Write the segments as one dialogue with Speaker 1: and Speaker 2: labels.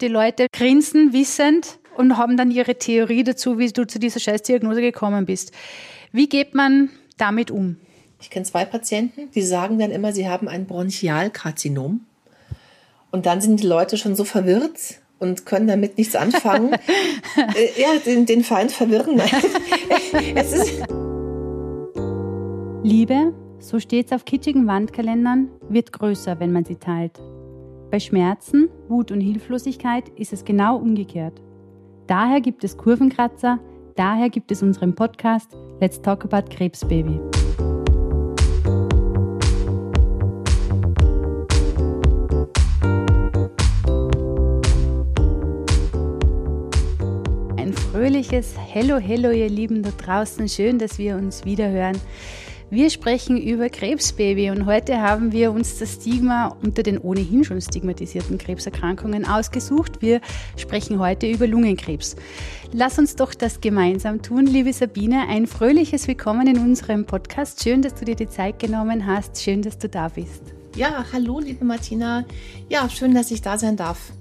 Speaker 1: die Leute grinsen wissend und haben dann ihre Theorie dazu, wie du zu dieser Scheißdiagnose gekommen bist. Wie geht man damit um?
Speaker 2: Ich kenne zwei Patienten, die sagen dann immer, sie haben ein Bronchialkarzinom. Und dann sind die Leute schon so verwirrt und können damit nichts anfangen. äh, ja, den, den Feind verwirren.
Speaker 1: es ist Liebe, so steht es auf kitschigen Wandkalendern, wird größer, wenn man sie teilt. Bei Schmerzen, Wut und Hilflosigkeit ist es genau umgekehrt. Daher gibt es Kurvenkratzer, daher gibt es unseren Podcast Let's Talk About Krebsbaby. Ein fröhliches Hello, Hello, ihr Lieben da draußen. Schön, dass wir uns wieder hören. Wir sprechen über Krebsbaby und heute haben wir uns das Stigma unter den ohnehin schon stigmatisierten Krebserkrankungen ausgesucht. Wir sprechen heute über Lungenkrebs. Lass uns doch das gemeinsam tun, liebe Sabine. Ein fröhliches Willkommen in unserem Podcast. Schön, dass du dir die Zeit genommen hast. Schön, dass du da bist.
Speaker 2: Ja, hallo, liebe Martina. Ja, schön, dass ich da sein darf.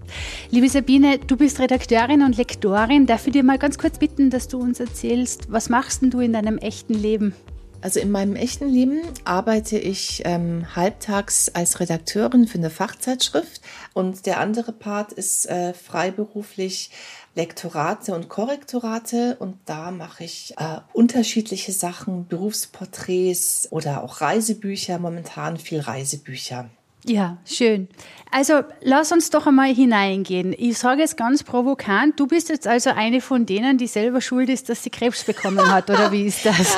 Speaker 1: Liebe Sabine, du bist Redakteurin und Lektorin. Darf ich dir mal ganz kurz bitten, dass du uns erzählst, was machst denn du in deinem echten Leben?
Speaker 2: Also in meinem echten Leben arbeite ich ähm, halbtags als Redakteurin für eine Fachzeitschrift und der andere Part ist äh, freiberuflich Lektorate und Korrektorate und da mache ich äh, unterschiedliche Sachen, Berufsporträts oder auch Reisebücher, momentan viel Reisebücher.
Speaker 1: Ja, schön. Also lass uns doch einmal hineingehen. Ich sage es ganz provokant, du bist jetzt also eine von denen, die selber schuld ist, dass sie Krebs bekommen hat, oder wie ist das?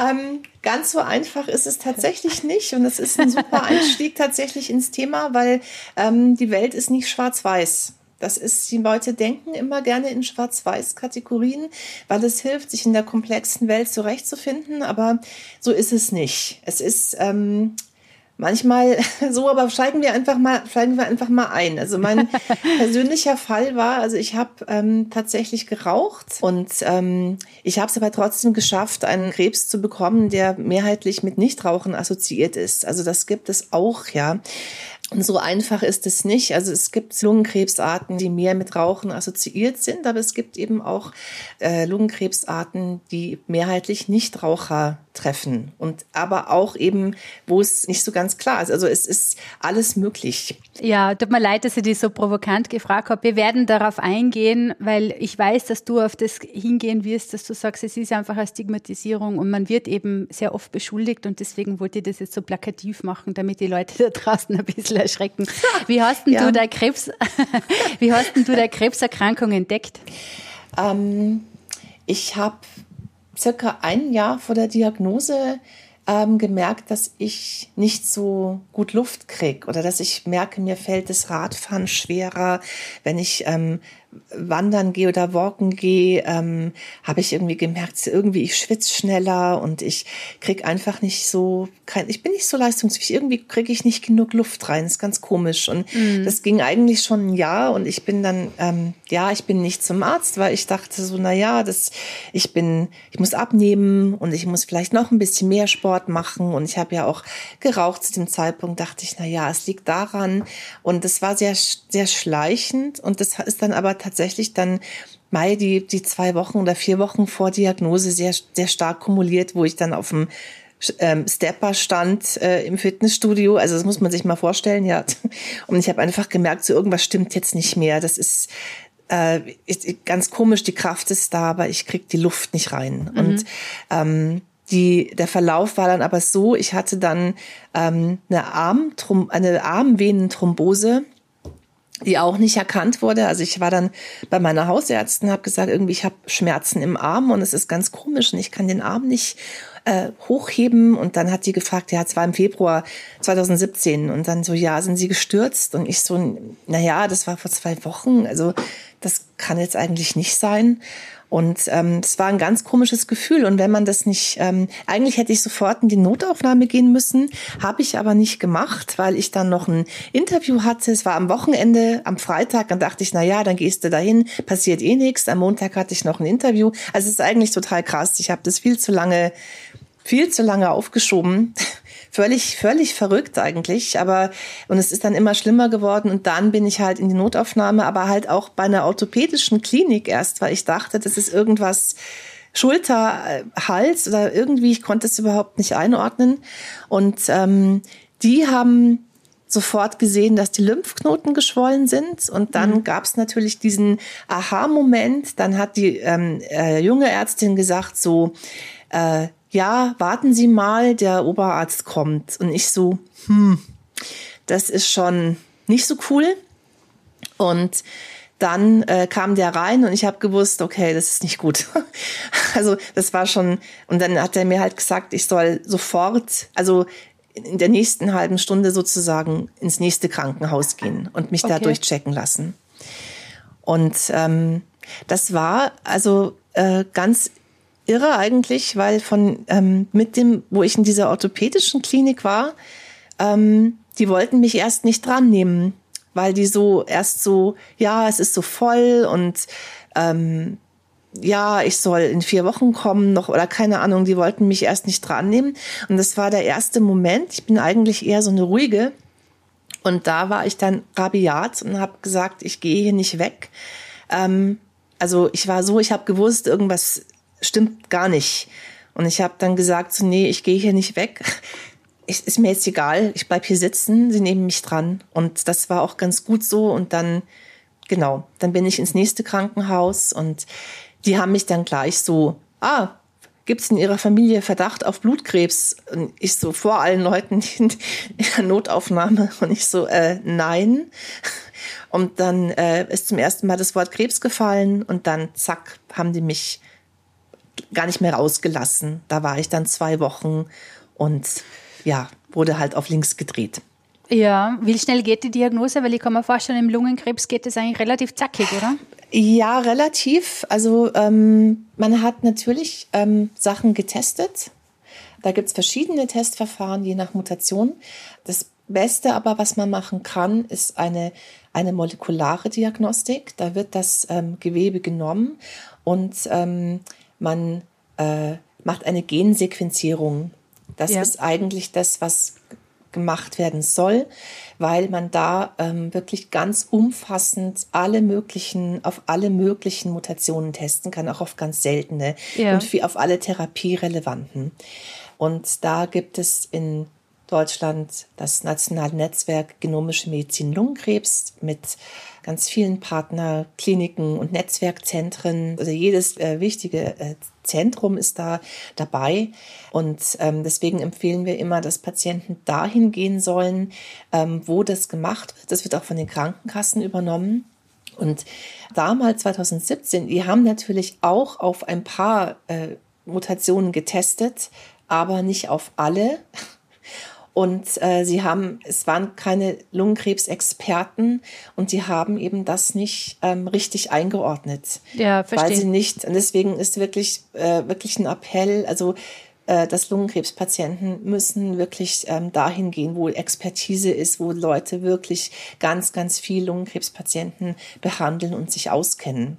Speaker 2: ähm, ganz so einfach ist es tatsächlich nicht und es ist ein super Einstieg tatsächlich ins Thema, weil ähm, die Welt ist nicht schwarz-weiß. Das ist, die Leute denken immer gerne in Schwarz-Weiß-Kategorien, weil es hilft, sich in der komplexen Welt zurechtzufinden, aber so ist es nicht. Es ist ähm, manchmal so, aber steigen wir einfach mal, steigen wir einfach mal ein. Also mein persönlicher Fall war, also ich habe ähm, tatsächlich geraucht und ähm, ich habe es aber trotzdem geschafft, einen Krebs zu bekommen, der mehrheitlich mit Nichtrauchen assoziiert ist. Also das gibt es auch, ja. Und so einfach ist es nicht. Also es gibt Lungenkrebsarten, die mehr mit Rauchen assoziiert sind, aber es gibt eben auch äh, Lungenkrebsarten, die mehrheitlich Nichtraucher treffen. Und aber auch eben, wo es nicht so ganz klar ist. Also es ist alles möglich.
Speaker 1: Ja, tut mir leid, dass ich dich so provokant gefragt habe. Wir werden darauf eingehen, weil ich weiß, dass du auf das hingehen wirst, dass du sagst, es ist einfach eine Stigmatisierung und man wird eben sehr oft beschuldigt und deswegen wollte ich das jetzt so plakativ machen, damit die Leute da draußen ein bisschen erschrecken. Wie hast denn ja. du der Krebs, wie hast denn du der Krebserkrankung entdeckt?
Speaker 2: Ähm, ich habe circa ein Jahr vor der Diagnose ähm, gemerkt, dass ich nicht so gut Luft krieg oder dass ich merke, mir fällt das Radfahren schwerer, wenn ich ähm, wandern gehe oder walken gehe, ähm, habe ich irgendwie gemerkt, irgendwie ich schwitze schneller und ich krieg einfach nicht so, kein, ich bin nicht so leistungsfähig. Irgendwie kriege ich nicht genug Luft rein. Das ist ganz komisch. Und mhm. das ging eigentlich schon ein Jahr und ich bin dann, ähm, ja, ich bin nicht zum Arzt, weil ich dachte so, na ja, das, ich bin, ich muss abnehmen und ich muss vielleicht noch ein bisschen mehr Sport machen und ich habe ja auch geraucht zu dem Zeitpunkt. Dachte ich, na ja, es liegt daran und das war sehr, sehr schleichend und das ist dann aber tatsächlich dann Mai die, die zwei Wochen oder vier Wochen vor Diagnose sehr, sehr stark kumuliert, wo ich dann auf dem ähm, Stepper stand äh, im Fitnessstudio. Also das muss man sich mal vorstellen, ja. Und ich habe einfach gemerkt, so irgendwas stimmt jetzt nicht mehr. Das ist, äh, ist ganz komisch, die Kraft ist da, aber ich krieg die Luft nicht rein. Mhm. Und ähm, die, der Verlauf war dann aber so, ich hatte dann ähm, eine, Arm, eine Armvenenthrombose die auch nicht erkannt wurde. Also ich war dann bei meiner Hausärztin, habe gesagt, irgendwie ich habe Schmerzen im Arm und es ist ganz komisch und ich kann den Arm nicht äh, hochheben. Und dann hat die gefragt, ja, es war im Februar 2017 und dann so, ja, sind Sie gestürzt? Und ich so, na ja, das war vor zwei Wochen. Also das kann jetzt eigentlich nicht sein. Und ähm, es war ein ganz komisches Gefühl. Und wenn man das nicht, ähm, eigentlich hätte ich sofort in die Notaufnahme gehen müssen, habe ich aber nicht gemacht, weil ich dann noch ein Interview hatte. Es war am Wochenende, am Freitag. Dann dachte ich, na ja, dann gehst du dahin, passiert eh nichts. Am Montag hatte ich noch ein Interview. Also es ist eigentlich total krass. Ich habe das viel zu lange, viel zu lange aufgeschoben völlig, völlig verrückt eigentlich. Aber, und es ist dann immer schlimmer geworden. Und dann bin ich halt in die Notaufnahme, aber halt auch bei einer orthopädischen Klinik erst, weil ich dachte, das ist irgendwas, Schulter, Hals oder irgendwie, ich konnte es überhaupt nicht einordnen. Und ähm, die haben sofort gesehen, dass die Lymphknoten geschwollen sind. Und dann mhm. gab es natürlich diesen Aha-Moment. Dann hat die ähm, äh, junge Ärztin gesagt, so, äh, ja, warten Sie mal, der Oberarzt kommt. Und ich so, hm, das ist schon nicht so cool. Und dann äh, kam der rein und ich habe gewusst, okay, das ist nicht gut. also das war schon, und dann hat er mir halt gesagt, ich soll sofort, also in der nächsten halben Stunde sozusagen ins nächste Krankenhaus gehen und mich okay. da durchchecken lassen. Und ähm, das war also äh, ganz irre eigentlich, weil von ähm, mit dem, wo ich in dieser orthopädischen Klinik war, ähm, die wollten mich erst nicht dran nehmen weil die so erst so, ja, es ist so voll und ähm, ja, ich soll in vier Wochen kommen noch oder keine Ahnung, die wollten mich erst nicht dran nehmen. Und das war der erste Moment. Ich bin eigentlich eher so eine ruhige. Und da war ich dann rabiat und habe gesagt, ich gehe hier nicht weg. Ähm, also ich war so, ich habe gewusst, irgendwas stimmt gar nicht. Und ich habe dann gesagt, so, nee, ich gehe hier nicht weg ich, ist mir jetzt egal, ich bleib hier sitzen, sie nehmen mich dran. Und das war auch ganz gut so. Und dann, genau, dann bin ich ins nächste Krankenhaus und die haben mich dann gleich so, ah, gibt's in ihrer Familie Verdacht auf Blutkrebs? Und ich so vor allen Leuten in der Notaufnahme und ich so, äh, nein. Und dann äh, ist zum ersten Mal das Wort Krebs gefallen und dann zack, haben die mich gar nicht mehr rausgelassen. Da war ich dann zwei Wochen und ja, wurde halt auf links gedreht.
Speaker 1: Ja, wie schnell geht die Diagnose? Weil ich kann mir vorstellen, im Lungenkrebs geht es eigentlich relativ zackig, oder?
Speaker 2: Ja, relativ. Also ähm, man hat natürlich ähm, Sachen getestet. Da gibt es verschiedene Testverfahren, je nach Mutation. Das Beste aber, was man machen kann, ist eine, eine molekulare Diagnostik. Da wird das ähm, Gewebe genommen und ähm, man äh, macht eine Gensequenzierung das ja. ist eigentlich das, was gemacht werden soll, weil man da ähm, wirklich ganz umfassend alle möglichen, auf alle möglichen Mutationen testen kann, auch auf ganz seltene ja. und auf alle therapierelevanten. Und da gibt es in Deutschland das nationale Netzwerk Genomische Medizin Lungenkrebs mit ganz vielen Partnerkliniken und Netzwerkzentren. Also jedes äh, wichtige äh, Zentrum ist da dabei. Und ähm, deswegen empfehlen wir immer, dass Patienten dahin gehen sollen, ähm, wo das gemacht wird. Das wird auch von den Krankenkassen übernommen. Und damals, 2017, die haben natürlich auch auf ein paar äh, Mutationen getestet, aber nicht auf alle. Und äh, sie haben, es waren keine Lungenkrebsexperten und sie haben eben das nicht ähm, richtig eingeordnet.
Speaker 1: Ja, verstehe.
Speaker 2: Weil sie nicht, und deswegen ist wirklich, äh, wirklich ein Appell, also äh, dass Lungenkrebspatienten müssen wirklich ähm, dahin gehen, wo Expertise ist, wo Leute wirklich ganz, ganz viel Lungenkrebspatienten behandeln und sich auskennen.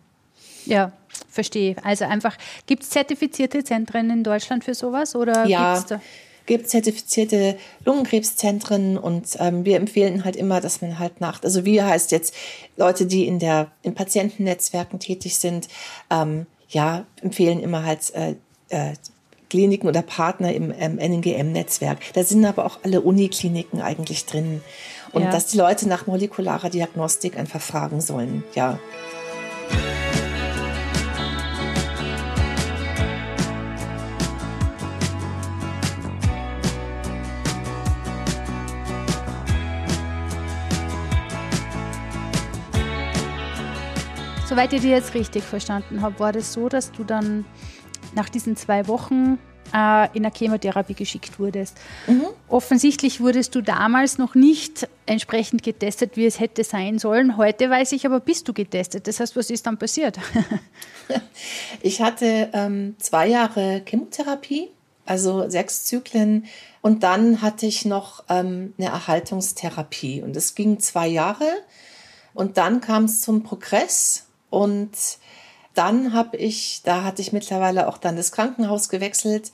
Speaker 1: Ja, verstehe. Also einfach, gibt es zertifizierte Zentren in Deutschland für sowas? Oder
Speaker 2: ja,
Speaker 1: gibt's da?
Speaker 2: Gibt zertifizierte Lungenkrebszentren und ähm, wir empfehlen halt immer, dass man halt nach, also wir heißt jetzt Leute, die in der in Patientennetzwerken tätig sind, ähm, ja empfehlen immer halt äh, äh, Kliniken oder Partner im ähm, NNGM-Netzwerk. Da sind aber auch alle Unikliniken eigentlich drin. Und ja. dass die Leute nach molekularer Diagnostik einfach fragen sollen, ja.
Speaker 1: Soweit ich dir jetzt richtig verstanden habe, war das so, dass du dann nach diesen zwei Wochen äh, in eine Chemotherapie geschickt wurdest. Mhm. Offensichtlich wurdest du damals noch nicht entsprechend getestet, wie es hätte sein sollen. Heute weiß ich aber, bist du getestet. Das heißt, was ist dann passiert?
Speaker 2: ich hatte ähm, zwei Jahre Chemotherapie, also sechs Zyklen. Und dann hatte ich noch ähm, eine Erhaltungstherapie. Und es ging zwei Jahre. Und dann kam es zum Progress. Und dann habe ich, da hatte ich mittlerweile auch dann das Krankenhaus gewechselt.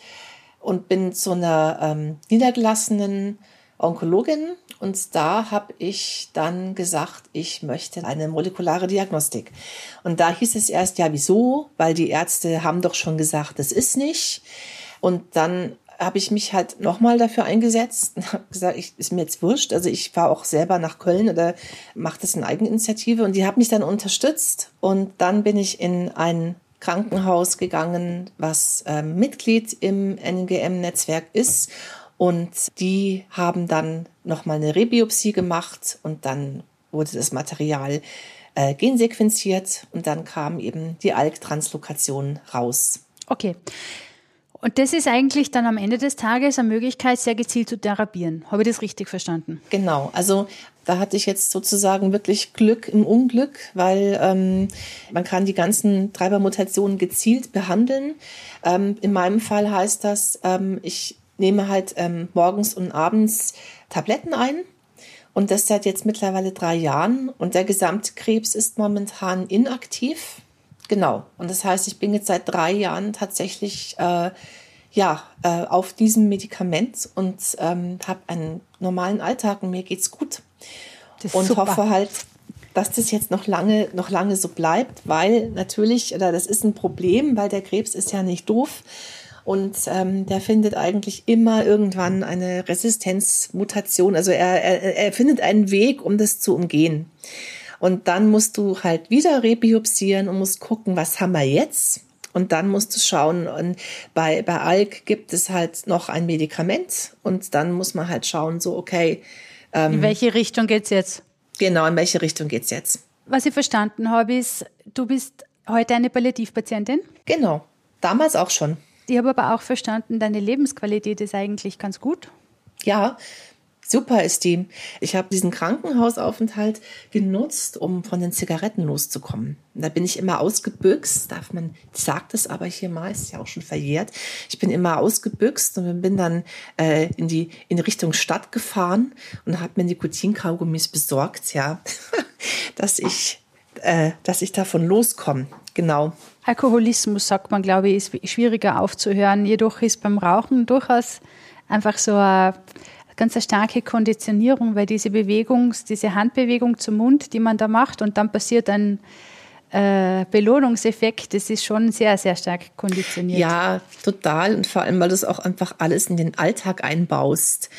Speaker 2: und bin zu einer ähm, niedergelassenen Onkologin und da habe ich dann gesagt, ich möchte eine molekulare Diagnostik. Und da hieß es erst, ja, wieso? Weil die Ärzte haben doch schon gesagt, das ist nicht. Und dann habe ich mich halt nochmal dafür eingesetzt und habe gesagt, ich, ist mir jetzt wurscht. Also ich fahre auch selber nach Köln oder mache das in Eigeninitiative und die haben mich dann unterstützt und dann bin ich in ein Krankenhaus gegangen, was äh, Mitglied im NGM-Netzwerk ist und die haben dann nochmal eine Rebiopsie gemacht und dann wurde das Material äh, gensequenziert und dann kam eben die ALK-Translokation raus.
Speaker 1: Okay. Und das ist eigentlich dann am Ende des Tages eine Möglichkeit, sehr gezielt zu therapieren. Habe ich das richtig verstanden?
Speaker 2: Genau. Also da hatte ich jetzt sozusagen wirklich Glück im Unglück, weil ähm, man kann die ganzen Treibermutationen gezielt behandeln. Ähm, in meinem Fall heißt das, ähm, ich nehme halt ähm, morgens und abends Tabletten ein. Und das seit jetzt mittlerweile drei Jahren. Und der Gesamtkrebs ist momentan inaktiv. Genau. Und das heißt, ich bin jetzt seit drei Jahren tatsächlich äh, ja, äh, auf diesem Medikament und ähm, habe einen normalen Alltag und mir geht's gut. und super. hoffe halt, dass das jetzt noch lange, noch lange so bleibt, weil natürlich, oder das ist ein Problem, weil der Krebs ist ja nicht doof. Und ähm, der findet eigentlich immer irgendwann eine Resistenzmutation. Also er, er, er findet einen Weg, um das zu umgehen. Und dann musst du halt wieder rebiopsieren und musst gucken, was haben wir jetzt? Und dann musst du schauen, und bei, bei Alk gibt es halt noch ein Medikament und dann muss man halt schauen, so, okay.
Speaker 1: Ähm, in welche Richtung geht's jetzt?
Speaker 2: Genau, in welche Richtung geht's jetzt?
Speaker 1: Was ich verstanden habe, ist, du bist heute eine Palliativpatientin?
Speaker 2: Genau, damals auch schon.
Speaker 1: Ich habe aber auch verstanden, deine Lebensqualität ist eigentlich ganz gut.
Speaker 2: Ja, Super die. Ich habe diesen Krankenhausaufenthalt genutzt, um von den Zigaretten loszukommen. Da bin ich immer ausgebüxt, darf man, sagt es aber hier mal, ist ja auch schon verjährt. Ich bin immer ausgebüxt und bin dann äh, in die in Richtung Stadt gefahren und habe mir Nikotinkaugummis besorgt, ja, dass ich äh, dass ich davon loskomme. Genau.
Speaker 1: Alkoholismus, sagt man, glaube ich, ist schwieriger aufzuhören. Jedoch ist beim Rauchen durchaus einfach so ein ganz eine starke Konditionierung, weil diese Bewegung, diese Handbewegung zum Mund, die man da macht und dann passiert ein äh, Belohnungseffekt, das ist schon sehr, sehr stark konditioniert.
Speaker 2: Ja, total. Und vor allem, weil du es auch einfach alles in den Alltag einbaust.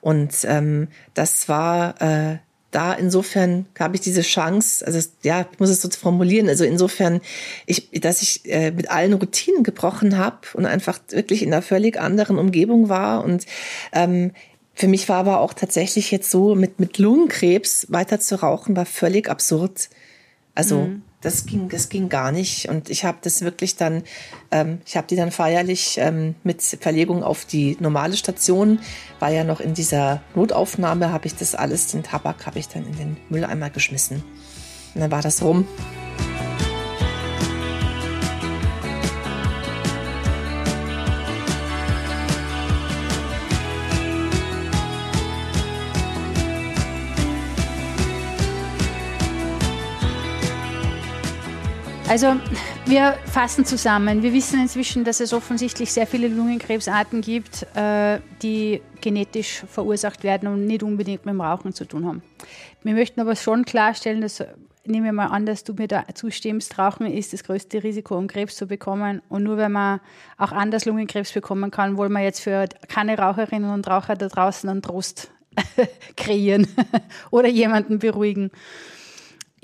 Speaker 2: Und ähm, das war äh, da insofern gab ich diese Chance, also ja, ich muss es so formulieren, also insofern, ich, dass ich äh, mit allen Routinen gebrochen habe und einfach wirklich in einer völlig anderen Umgebung war und ähm, für mich war aber auch tatsächlich jetzt so, mit, mit Lungenkrebs weiter zu rauchen, war völlig absurd. Also mhm. das ging, das ging gar nicht. Und ich habe das wirklich dann, ähm, ich habe die dann feierlich ähm, mit Verlegung auf die normale Station, war ja noch in dieser Notaufnahme, habe ich das alles, den Tabak habe ich dann in den Mülleimer geschmissen. Und dann war das rum.
Speaker 1: Also wir fassen zusammen. Wir wissen inzwischen, dass es offensichtlich sehr viele Lungenkrebsarten gibt, äh, die genetisch verursacht werden und nicht unbedingt mit dem Rauchen zu tun haben. Wir möchten aber schon klarstellen, dass nehmen wir mal an, dass du mir da zustimmst, Rauchen ist das größte Risiko, um Krebs zu bekommen. Und nur wenn man auch anders Lungenkrebs bekommen kann, wollen wir jetzt für keine Raucherinnen und Raucher da draußen einen Trost kreieren oder jemanden beruhigen.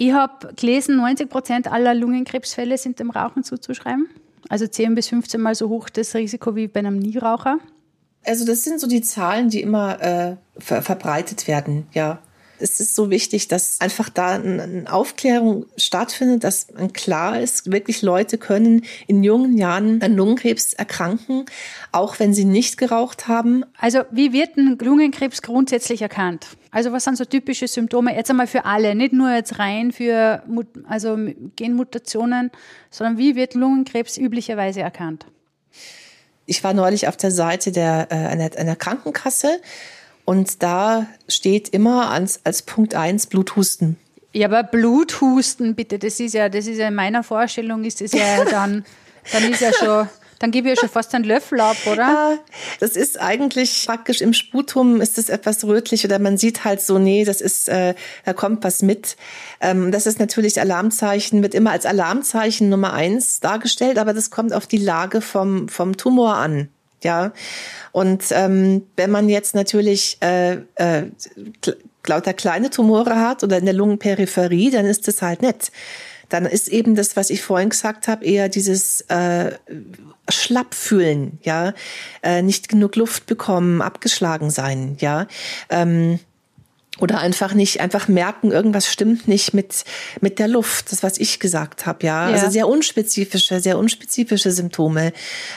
Speaker 1: Ich habe gelesen, 90 Prozent aller Lungenkrebsfälle sind dem Rauchen zuzuschreiben. Also 10 bis 15 Mal so hoch das Risiko wie bei einem Nieraucher.
Speaker 2: Also das sind so die Zahlen, die immer äh, ver verbreitet werden, ja es ist so wichtig, dass einfach da eine Aufklärung stattfindet, dass klar ist, wirklich Leute können in jungen Jahren an Lungenkrebs erkranken, auch wenn sie nicht geraucht haben.
Speaker 1: Also wie wird ein Lungenkrebs grundsätzlich erkannt? Also was sind so typische Symptome? Jetzt einmal für alle, nicht nur jetzt rein für also Genmutationen, sondern wie wird Lungenkrebs üblicherweise erkannt?
Speaker 2: Ich war neulich auf der Seite der, äh, einer, einer Krankenkasse und da steht immer als, als Punkt eins Bluthusten.
Speaker 1: Ja, aber Bluthusten, bitte, das ist ja, das ist ja in meiner Vorstellung ist es ja dann, dann ist ja schon, Dann gebe ich ja schon fast einen Löffel ab, oder? Ja,
Speaker 2: das ist eigentlich praktisch im Sputum ist es etwas rötlich oder man sieht halt so, nee, das ist, äh, da kommt was mit. Ähm, das ist natürlich Alarmzeichen, wird immer als Alarmzeichen Nummer eins dargestellt, aber das kommt auf die Lage vom, vom Tumor an. Ja, und ähm, wenn man jetzt natürlich äh, äh, lauter kleine Tumore hat oder in der Lungenperipherie, dann ist das halt nett. Dann ist eben das, was ich vorhin gesagt habe, eher dieses äh, schlapp fühlen, ja, äh, nicht genug Luft bekommen, abgeschlagen sein, ja. Ähm, oder einfach nicht, einfach merken, irgendwas stimmt nicht mit, mit der Luft, das, was ich gesagt habe, ja? ja. Also sehr unspezifische, sehr unspezifische Symptome.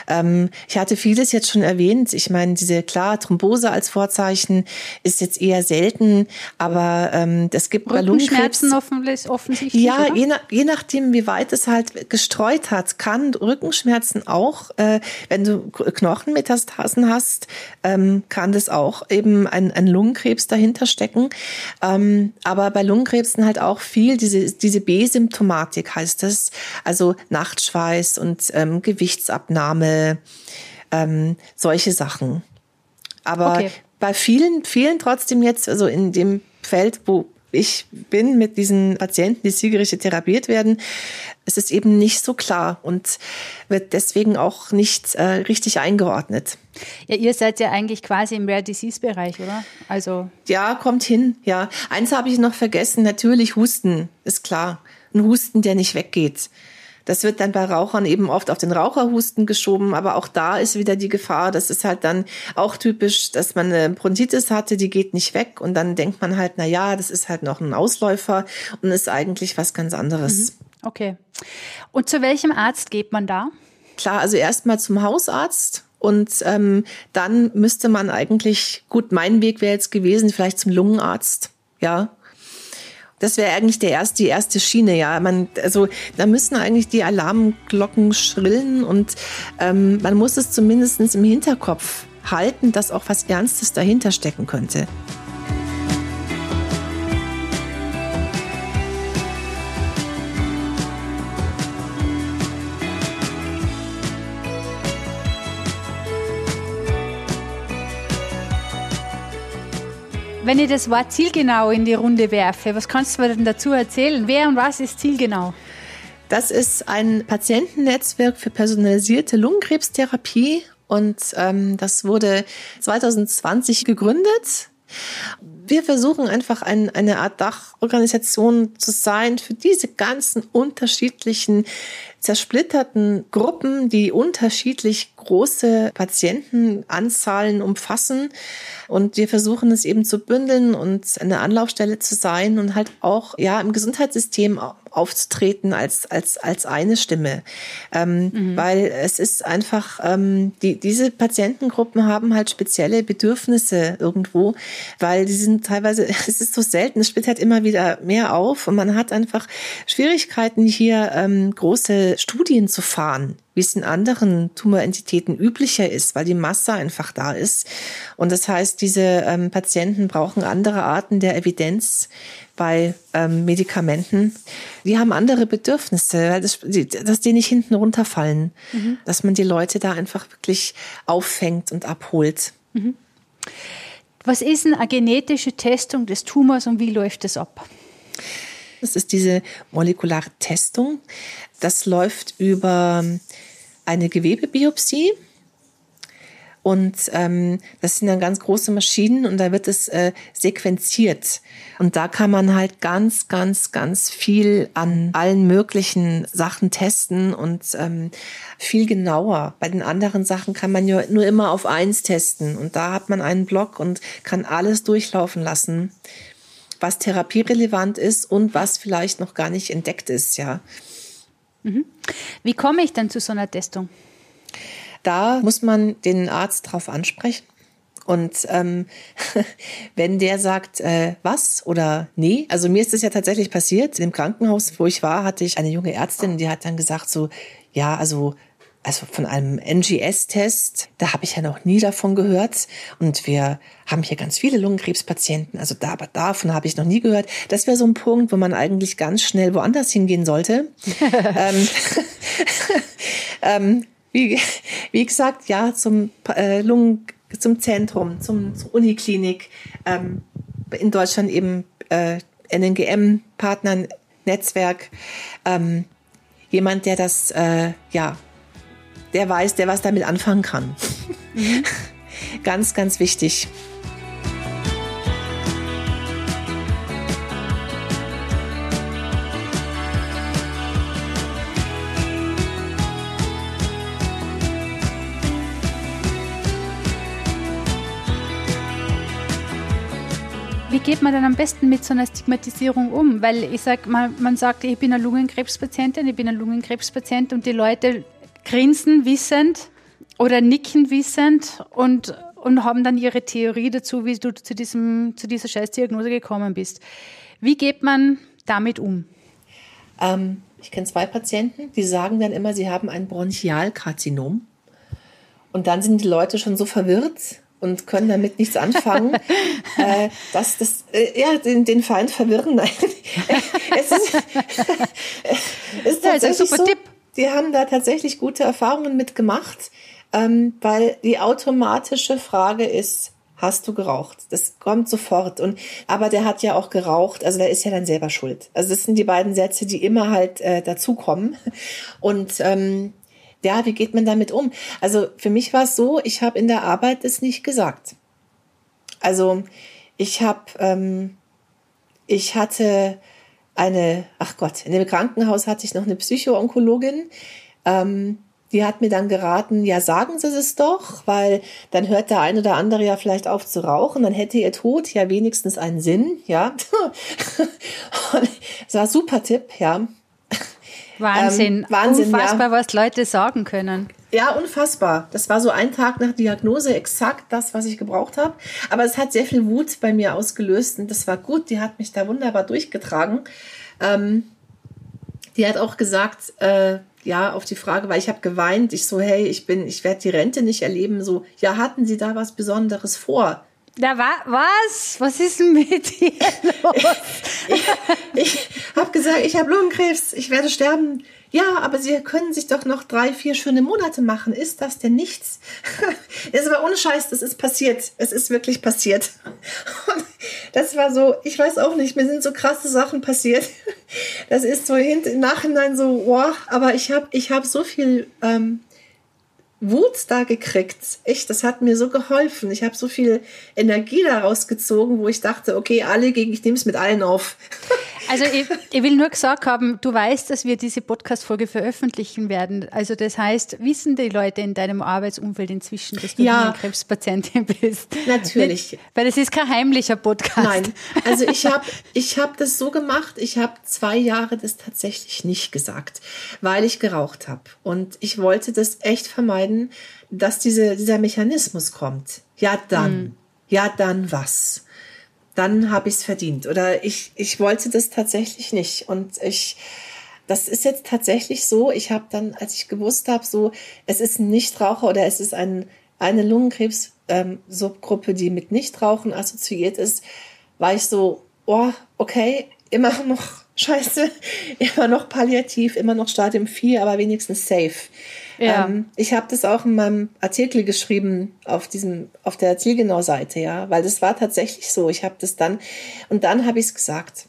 Speaker 2: Ähm, ich hatte vieles jetzt schon erwähnt. Ich meine, diese, klar, Thrombose als Vorzeichen ist jetzt eher selten, aber ähm, das gibt
Speaker 1: bei Lungenkrebs. hoffentlich, offensichtlich.
Speaker 2: Ja, je, nach, je nachdem, wie weit es halt gestreut hat, kann Rückenschmerzen auch, äh, wenn du Knochenmetastasen hast, ähm, kann das auch eben ein, ein Lungenkrebs dahinter stecken. Ähm, aber bei Lungenkrebsen halt auch viel diese, diese B-Symptomatik heißt es, also Nachtschweiß und ähm, Gewichtsabnahme, ähm, solche Sachen. Aber okay. bei vielen, vielen trotzdem jetzt, also in dem Feld, wo ich bin mit diesen Patienten, die zielgerichtet therapiert werden, es ist eben nicht so klar und wird deswegen auch nicht äh, richtig eingeordnet.
Speaker 1: Ja, ihr seid ja eigentlich quasi im Rare Disease Bereich, oder? Also
Speaker 2: ja, kommt hin. Ja, eins habe ich noch vergessen. Natürlich Husten ist klar. Ein Husten, der nicht weggeht. Das wird dann bei Rauchern eben oft auf den Raucherhusten geschoben, aber auch da ist wieder die Gefahr, das ist halt dann auch typisch, dass man eine Bronchitis hatte, die geht nicht weg und dann denkt man halt, na ja, das ist halt noch ein Ausläufer und ist eigentlich was ganz anderes.
Speaker 1: Mhm. Okay. Und zu welchem Arzt geht man da?
Speaker 2: Klar, also erstmal zum Hausarzt und ähm, dann müsste man eigentlich, gut, mein Weg wäre jetzt gewesen, vielleicht zum Lungenarzt, ja, das wäre eigentlich der erste, die erste Schiene, ja. Man, also da müssen eigentlich die Alarmglocken schrillen und ähm, man muss es zumindest im Hinterkopf halten, dass auch was Ernstes dahinter stecken könnte.
Speaker 1: Wenn ich das Wort zielgenau in die Runde werfe, was kannst du denn dazu erzählen? Wer und was ist zielgenau?
Speaker 2: Das ist ein Patientennetzwerk für personalisierte Lungenkrebstherapie und ähm, das wurde 2020 gegründet. Wir versuchen einfach ein, eine Art Dachorganisation zu sein für diese ganzen unterschiedlichen zersplitterten Gruppen, die unterschiedlich große Patientenanzahlen umfassen. Und wir versuchen es eben zu bündeln und eine Anlaufstelle zu sein und halt auch ja im Gesundheitssystem aufzutreten als, als, als eine Stimme. Ähm, mhm. Weil es ist einfach, ähm, die, diese Patientengruppen haben halt spezielle Bedürfnisse irgendwo, weil die sind teilweise, es ist so selten, es spielt halt immer wieder mehr auf und man hat einfach Schwierigkeiten hier ähm, große Studien zu fahren wie es in anderen Tumorentitäten üblicher ist, weil die Masse einfach da ist. Und das heißt, diese ähm, Patienten brauchen andere Arten der Evidenz bei ähm, Medikamenten. Die haben andere Bedürfnisse, weil das, die, dass die nicht hinten runterfallen, mhm. dass man die Leute da einfach wirklich auffängt und abholt. Mhm.
Speaker 1: Was ist eine genetische Testung des Tumors und wie läuft das ab?
Speaker 2: Das ist diese molekulare Testung. Das läuft über eine Gewebebiopsie. Und ähm, das sind dann ganz große Maschinen und da wird es äh, sequenziert. Und da kann man halt ganz, ganz, ganz viel an allen möglichen Sachen testen und ähm, viel genauer. Bei den anderen Sachen kann man ja nur immer auf eins testen. Und da hat man einen Block und kann alles durchlaufen lassen was therapierelevant ist und was vielleicht noch gar nicht entdeckt ist, ja.
Speaker 1: Mhm. Wie komme ich denn zu so einer Testung?
Speaker 2: Da muss man den Arzt drauf ansprechen. Und ähm, wenn der sagt, äh, was oder nee, also mir ist das ja tatsächlich passiert. Im Krankenhaus, wo ich war, hatte ich eine junge Ärztin, die hat dann gesagt so, ja, also also von einem NGS-Test, da habe ich ja noch nie davon gehört. Und wir haben hier ganz viele Lungenkrebspatienten, also da, aber davon habe ich noch nie gehört. Das wäre so ein Punkt, wo man eigentlich ganz schnell woanders hingehen sollte. ähm, ähm, wie, wie gesagt, ja, zum äh, Lungen, zum Zentrum, zum, zur Uniklinik, ähm, in Deutschland eben äh, NNGM-Partnern, Netzwerk, ähm, jemand, der das, äh, ja, der weiß, der was damit anfangen kann. Mhm. ganz, ganz wichtig.
Speaker 1: Wie geht man dann am besten mit so einer Stigmatisierung um? Weil ich sage, man, man sagt, ich bin eine Lungenkrebspatientin, ich bin ein Lungenkrebspatient und die Leute grinsen wissend oder nicken wissend und, und haben dann ihre Theorie dazu, wie du zu, diesem, zu dieser Scheißdiagnose gekommen bist. Wie geht man damit um?
Speaker 2: Ähm, ich kenne zwei Patienten, die sagen dann immer, sie haben ein Bronchialkarzinom. Und dann sind die Leute schon so verwirrt, und können damit nichts anfangen, äh, dass das äh, ja den, den Feind verwirren. Nein, es ist, ist tatsächlich ja, ist so. Tipp. Die haben da tatsächlich gute Erfahrungen mitgemacht, ähm, weil die automatische Frage ist, hast du geraucht? Das kommt sofort. Und aber der hat ja auch geraucht, also der ist ja dann selber schuld. Also das sind die beiden Sätze, die immer halt äh, dazukommen. Und ähm, ja, wie geht man damit um? Also für mich war es so, ich habe in der Arbeit es nicht gesagt. Also ich habe, ähm, ich hatte eine, ach Gott, in dem Krankenhaus hatte ich noch eine Psychoonkologin. Ähm, die hat mir dann geraten, ja, sagen Sie es doch, weil dann hört der eine oder andere ja vielleicht auf zu rauchen, dann hätte Ihr Tod ja wenigstens einen Sinn, ja. das war ein super Tipp, ja.
Speaker 1: Wahnsinn. Ähm, Wahnsinn, Unfassbar, ja. was Leute sagen können.
Speaker 2: Ja, unfassbar. Das war so ein Tag nach Diagnose exakt das, was ich gebraucht habe. Aber es hat sehr viel Wut bei mir ausgelöst und das war gut. Die hat mich da wunderbar durchgetragen. Ähm, die hat auch gesagt, äh, ja, auf die Frage, weil ich habe geweint, ich so, hey, ich bin, ich werde die Rente nicht erleben. So, ja, hatten Sie da was Besonderes vor?
Speaker 1: Da war was? Was ist denn mit dir los?
Speaker 2: ich ich habe gesagt, ich habe Lungenkrebs, ich werde sterben. Ja, aber Sie können sich doch noch drei, vier schöne Monate machen. Ist das denn nichts? Das war ohne Scheiß, das ist passiert. Es ist wirklich passiert. Und das war so, ich weiß auch nicht, mir sind so krasse Sachen passiert. Das ist so im Nachhinein so, wow, aber ich habe ich hab so viel ähm, Wut da gekriegt. Echt, das hat mir so geholfen. Ich habe so viel Energie daraus gezogen, wo ich dachte, okay, alle gegen, ich nehme es mit allen auf.
Speaker 1: Also ich, ich, will nur gesagt haben, du weißt, dass wir diese Podcast-Folge veröffentlichen werden. Also das heißt, wissen die Leute in deinem Arbeitsumfeld inzwischen, dass du ja, Krebspatientin bist?
Speaker 2: Natürlich.
Speaker 1: Weil es ist kein heimlicher Podcast.
Speaker 2: Nein, also ich habe ich hab das so gemacht, ich habe zwei Jahre das tatsächlich nicht gesagt, weil ich geraucht habe. Und ich wollte das echt vermeiden, dass diese, dieser Mechanismus kommt. Ja, dann. Mhm. Ja, dann was? Dann habe ich es verdient. Oder ich, ich wollte das tatsächlich nicht. Und ich, das ist jetzt tatsächlich so. Ich habe dann, als ich gewusst habe, so, es ist ein Nichtraucher oder es ist ein, eine Lungenkrebs-Subgruppe, ähm, die mit Nichtrauchen assoziiert ist, war ich so, oh, okay, immer noch scheiße, immer noch palliativ, immer noch Stadium 4, aber wenigstens safe. Ja. Ähm, ich habe das auch in meinem Artikel geschrieben auf diesem auf der Zielgenau-Seite, ja, weil das war tatsächlich so. Ich habe das dann und dann habe ich es gesagt.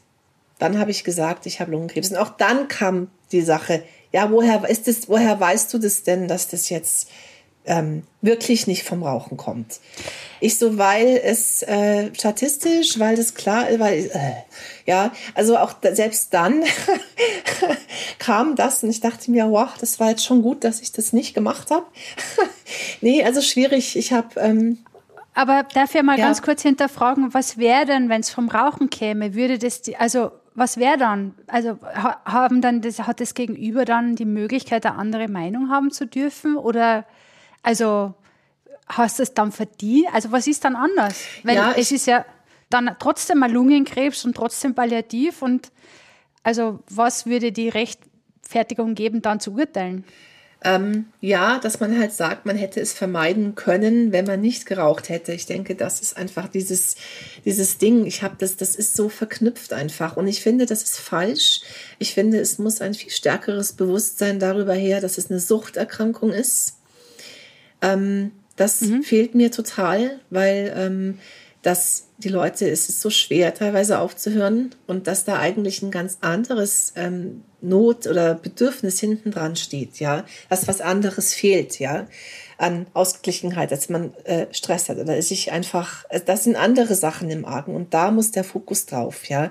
Speaker 2: Dann habe ich gesagt, ich habe Lungenkrebs und auch dann kam die Sache. Ja, woher ist das? Woher weißt du das denn, dass das jetzt ähm, wirklich nicht vom Rauchen kommt. Ich so, weil es äh, statistisch, weil das klar, weil äh, ja, also auch da, selbst dann kam das und ich dachte mir, wow, das war jetzt schon gut, dass ich das nicht gemacht habe. nee, also schwierig. Ich habe ähm,
Speaker 1: aber darf ich mal ja. ganz kurz hinterfragen, was wäre denn, wenn es vom Rauchen käme? Würde das, die, also was wäre dann? Also haben dann das, hat das Gegenüber dann die Möglichkeit, eine andere Meinung haben zu dürfen? Oder also hast du es dann verdient? Also was ist dann anders? Weil ja, es ist ja dann trotzdem mal Lungenkrebs und trotzdem palliativ und also was würde die Rechtfertigung geben, dann zu urteilen?
Speaker 2: Ähm, ja, dass man halt sagt, man hätte es vermeiden können, wenn man nicht geraucht hätte. Ich denke, das ist einfach dieses, dieses Ding. Ich habe das, das ist so verknüpft einfach. Und ich finde, das ist falsch. Ich finde, es muss ein viel stärkeres Bewusstsein darüber her, dass es eine Suchterkrankung ist. Ähm, das mhm. fehlt mir total, weil ähm, dass die Leute, es ist so schwer teilweise aufzuhören und dass da eigentlich ein ganz anderes ähm, Not oder Bedürfnis hinten dran steht, ja, dass was anderes fehlt, ja, an Ausgeglichenheit, dass man äh, Stress hat oder sich einfach, äh, das sind andere Sachen im Argen und da muss der Fokus drauf, ja.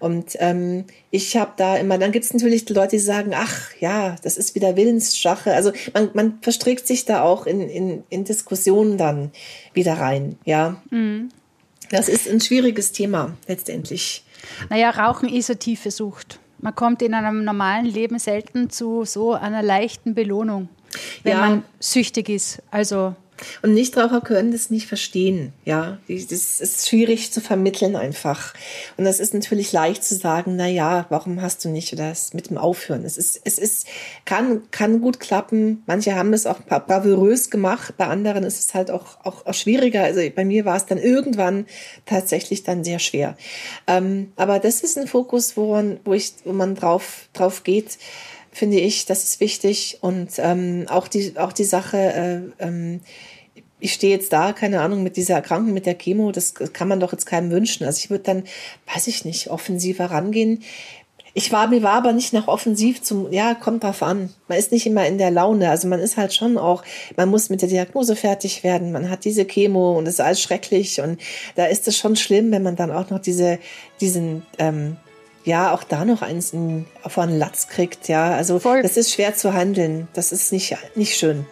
Speaker 2: Und ähm, ich habe da immer, dann gibt es natürlich die Leute, die sagen, ach ja, das ist wieder Willensschache. Also man, man verstrickt sich da auch in, in, in Diskussionen dann wieder rein, ja. Mhm. Das ist ein schwieriges Thema letztendlich.
Speaker 1: Naja, Rauchen ist eine tiefe Sucht. Man kommt in einem normalen Leben selten zu so einer leichten Belohnung, wenn ja. man süchtig ist. Also
Speaker 2: und Nichtraucher können das nicht verstehen. Ja, das ist schwierig zu vermitteln einfach. Und das ist natürlich leicht zu sagen, na ja, warum hast du nicht oder das mit dem Aufhören? Es ist, es ist, kann, kann gut klappen. Manche haben es auch bravourös gemacht. Bei anderen ist es halt auch, auch, auch schwieriger. Also bei mir war es dann irgendwann tatsächlich dann sehr schwer. Ähm, aber das ist ein Fokus, wo man, wo ich, wo man drauf, drauf geht finde ich, das ist wichtig. Und ähm, auch, die, auch die Sache, äh, ähm, ich stehe jetzt da, keine Ahnung, mit dieser Erkrankung, mit der Chemo, das kann man doch jetzt keinem wünschen. Also ich würde dann, weiß ich nicht, offensiver rangehen. Ich war, mir war aber nicht nach offensiv zum, ja, kommt drauf an. Man ist nicht immer in der Laune. Also man ist halt schon auch, man muss mit der Diagnose fertig werden. Man hat diese Chemo und es ist alles schrecklich. Und da ist es schon schlimm, wenn man dann auch noch diese, diesen, ähm, ja, auch da noch eins in, auf einen Latz kriegt. Ja, also Voll. das ist schwer zu handeln. Das ist nicht, nicht schön.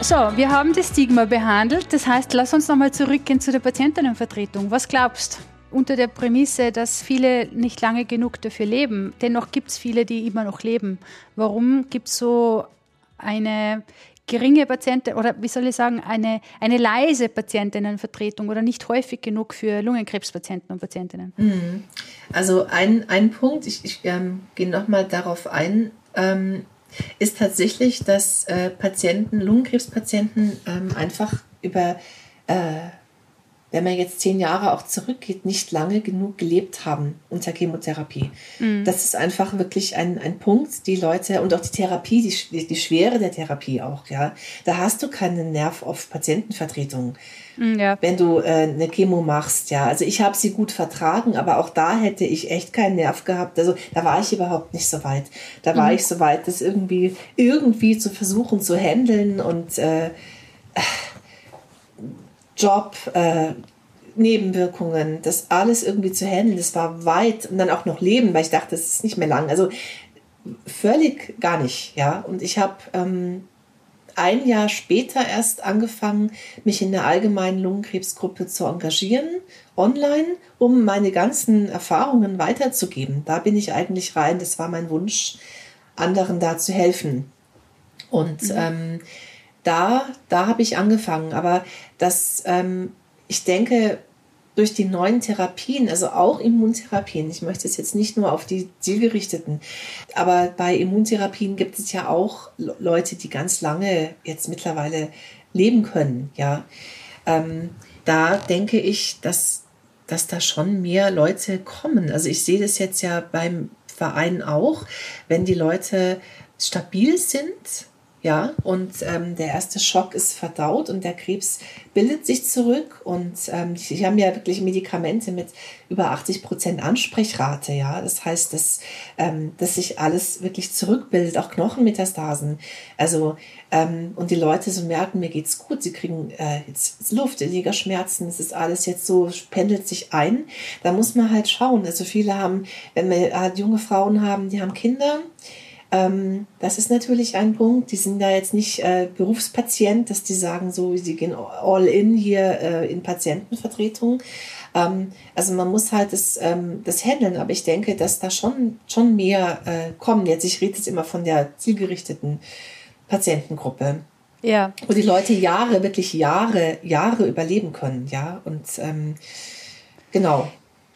Speaker 1: So, wir haben das Stigma behandelt. Das heißt, lass uns nochmal zurückgehen zu der Patientinnenvertretung. Was glaubst du? Unter der Prämisse, dass viele nicht lange genug dafür leben. Dennoch gibt es viele, die immer noch leben. Warum gibt es so eine geringe Patienten oder wie soll ich sagen, eine, eine leise Patientinnenvertretung oder nicht häufig genug für Lungenkrebspatienten und Patientinnen?
Speaker 2: Mhm. Also ein, ein Punkt, ich, ich ähm, gehe nochmal darauf ein, ähm, ist tatsächlich, dass äh, Patienten, Lungenkrebspatienten ähm, einfach über, äh, wenn man jetzt zehn Jahre auch zurückgeht, nicht lange genug gelebt haben unter Chemotherapie. Mhm. Das ist einfach wirklich ein, ein Punkt, die Leute und auch die Therapie, die, die Schwere der Therapie auch, ja. Da hast du keinen Nerv auf Patientenvertretung. Mm, ja. wenn du äh, eine Chemo machst. Ja, also ich habe sie gut vertragen, aber auch da hätte ich echt keinen Nerv gehabt. Also da war ich überhaupt nicht so weit. Da war mhm. ich so weit, das irgendwie irgendwie zu versuchen zu handeln und äh, Job. Äh, Nebenwirkungen, das alles irgendwie zu handeln, das war weit und dann auch noch leben, weil ich dachte, das ist nicht mehr lang. Also völlig gar nicht, ja. Und ich habe ähm, ein Jahr später erst angefangen, mich in der allgemeinen Lungenkrebsgruppe zu engagieren, online, um meine ganzen Erfahrungen weiterzugeben. Da bin ich eigentlich rein. Das war mein Wunsch, anderen da zu helfen. Und mhm. ähm, da, da habe ich angefangen. Aber das, ähm, ich denke, durch die neuen Therapien, also auch Immuntherapien, ich möchte es jetzt nicht nur auf die zielgerichteten, aber bei Immuntherapien gibt es ja auch Leute, die ganz lange jetzt mittlerweile leben können, ja. Ähm, da denke ich, dass, dass da schon mehr Leute kommen. Also ich sehe das jetzt ja beim Verein auch, wenn die Leute stabil sind, ja, und ähm, der erste Schock ist verdaut und der Krebs bildet sich zurück. Und ähm, die haben ja wirklich Medikamente mit über 80 Prozent Ansprechrate. Ja, das heißt, dass, ähm, dass sich alles wirklich zurückbildet, auch Knochenmetastasen. Also, ähm, und die Leute so merken, mir geht's gut, sie kriegen äh, jetzt Luft, Schmerzen, es ist alles jetzt so, pendelt sich ein. Da muss man halt schauen. Also, viele haben, wenn wir halt junge Frauen haben, die haben Kinder, ähm, das ist natürlich ein Punkt. Die sind da jetzt nicht äh, Berufspatient, dass die sagen, so, sie gehen all in hier äh, in Patientenvertretung. Ähm, also man muss halt das, ähm, das handeln, aber ich denke, dass da schon, schon mehr äh, kommen. Jetzt, ich rede jetzt immer von der zielgerichteten Patientengruppe.
Speaker 1: Ja.
Speaker 2: Wo die Leute Jahre, wirklich Jahre, Jahre überleben können, ja. Und ähm, genau.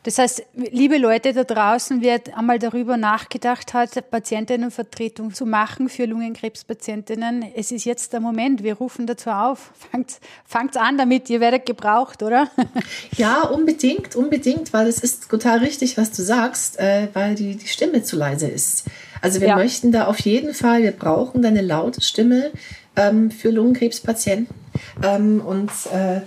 Speaker 1: Das heißt, liebe Leute da draußen, wer einmal darüber nachgedacht hat, Patientinnenvertretung zu machen für Lungenkrebspatientinnen, es ist jetzt der Moment. Wir rufen dazu auf. Fangt, fangt an damit, ihr werdet gebraucht, oder?
Speaker 2: Ja, unbedingt, unbedingt, weil es ist total richtig, was du sagst, äh, weil die, die Stimme zu leise ist. Also wir ja. möchten da auf jeden Fall, wir brauchen da eine laute Stimme ähm, für Lungenkrebspatienten. Ähm, und äh,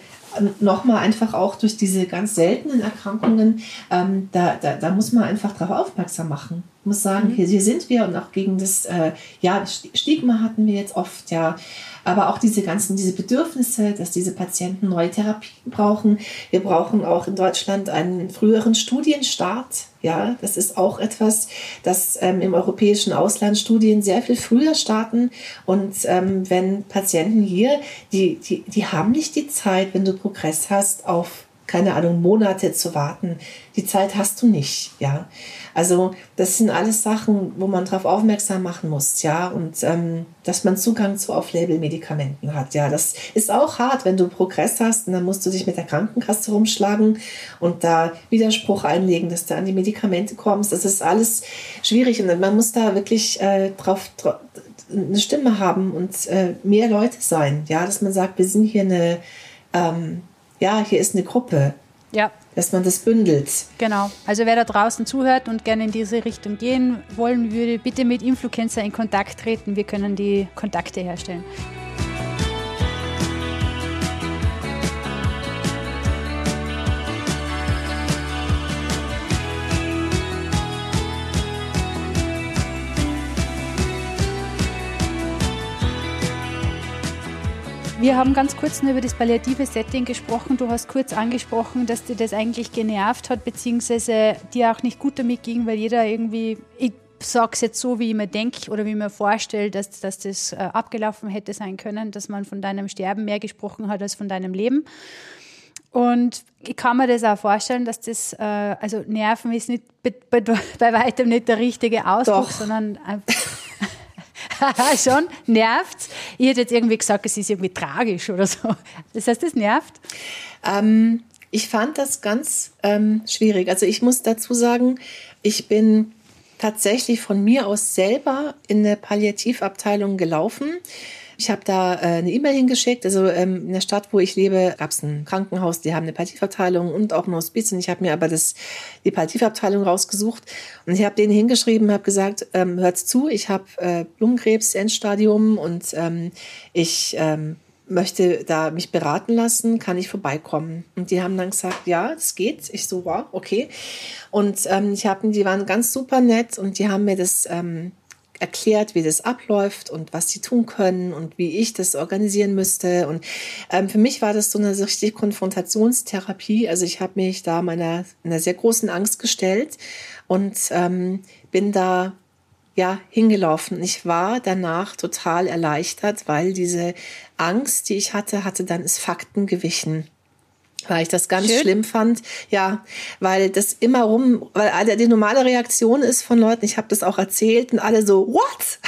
Speaker 2: nochmal einfach auch durch diese ganz seltenen Erkrankungen, ähm, da, da, da muss man einfach darauf aufmerksam machen. Ich muss sagen, mhm. hier, hier sind wir und auch gegen das, äh, ja, Stigma hatten wir jetzt oft, ja, aber auch diese ganzen, diese Bedürfnisse, dass diese Patienten neue Therapien brauchen. Wir brauchen auch in Deutschland einen früheren Studienstart. Ja, das ist auch etwas, das ähm, im europäischen Ausland Studien sehr viel früher starten. Und ähm, wenn Patienten hier, die, die, die haben nicht die Zeit, wenn du Progress hast, auf keine Ahnung, Monate zu warten. Die Zeit hast du nicht, ja. Also das sind alles Sachen, wo man darauf aufmerksam machen muss, ja. Und ähm, dass man Zugang zu Off-Label-Medikamenten hat, ja. Das ist auch hart, wenn du Progress hast und dann musst du dich mit der Krankenkasse rumschlagen und da Widerspruch einlegen, dass du an die Medikamente kommst. Das ist alles schwierig und man muss da wirklich äh, drauf, drauf eine Stimme haben und äh, mehr Leute sein, ja. Dass man sagt, wir sind hier eine ähm, ja, hier ist eine Gruppe.
Speaker 1: Ja.
Speaker 2: Dass man das bündelt.
Speaker 1: Genau. Also wer da draußen zuhört und gerne in diese Richtung gehen wollen würde, bitte mit Influencer in Kontakt treten. Wir können die Kontakte herstellen. Wir haben ganz kurz nur über das palliative Setting gesprochen. Du hast kurz angesprochen, dass dir das eigentlich genervt hat, beziehungsweise dir auch nicht gut damit ging, weil jeder irgendwie, ich sage es jetzt so, wie ich mir denke oder wie ich mir vorstelle, dass, dass das äh, abgelaufen hätte sein können, dass man von deinem Sterben mehr gesprochen hat als von deinem Leben. Und ich kann mir das auch vorstellen, dass das, äh, also Nerven ist nicht bei, bei, bei weitem nicht der richtige Ausdruck, Doch. sondern einfach schon, nervt. Ich hätte jetzt irgendwie gesagt, es ist irgendwie tragisch oder so. Das heißt, es nervt?
Speaker 2: Ähm, ich fand das ganz ähm, schwierig. Also ich muss dazu sagen, ich bin tatsächlich von mir aus selber in der Palliativabteilung gelaufen. Ich habe da äh, eine E-Mail hingeschickt. Also ähm, in der Stadt, wo ich lebe, gab es ein Krankenhaus, die haben eine Palliativabteilung und auch ein Hospiz. Und ich habe mir aber das, die Palliativabteilung rausgesucht. Und ich habe denen hingeschrieben, habe gesagt, ähm, hört zu, ich habe äh, Lungenkrebs, Endstadium und ähm, ich ähm, möchte da mich beraten lassen, kann ich vorbeikommen? Und die haben dann gesagt, ja, es geht. Ich so, wow, okay. Und ähm, ich habe, die waren ganz super nett und die haben mir das ähm, erklärt, wie das abläuft und was sie tun können und wie ich das organisieren müsste. Und ähm, für mich war das so eine richtig Konfrontationstherapie. Also ich habe mich da meiner, einer sehr großen Angst gestellt und ähm, bin da ja hingelaufen. Ich war danach total erleichtert, weil diese Angst, die ich hatte, hatte dann ist Fakten gewichen weil ich das ganz Schön. schlimm fand. Ja, weil das immer rum, weil die normale Reaktion ist von Leuten, ich habe das auch erzählt und alle so, what?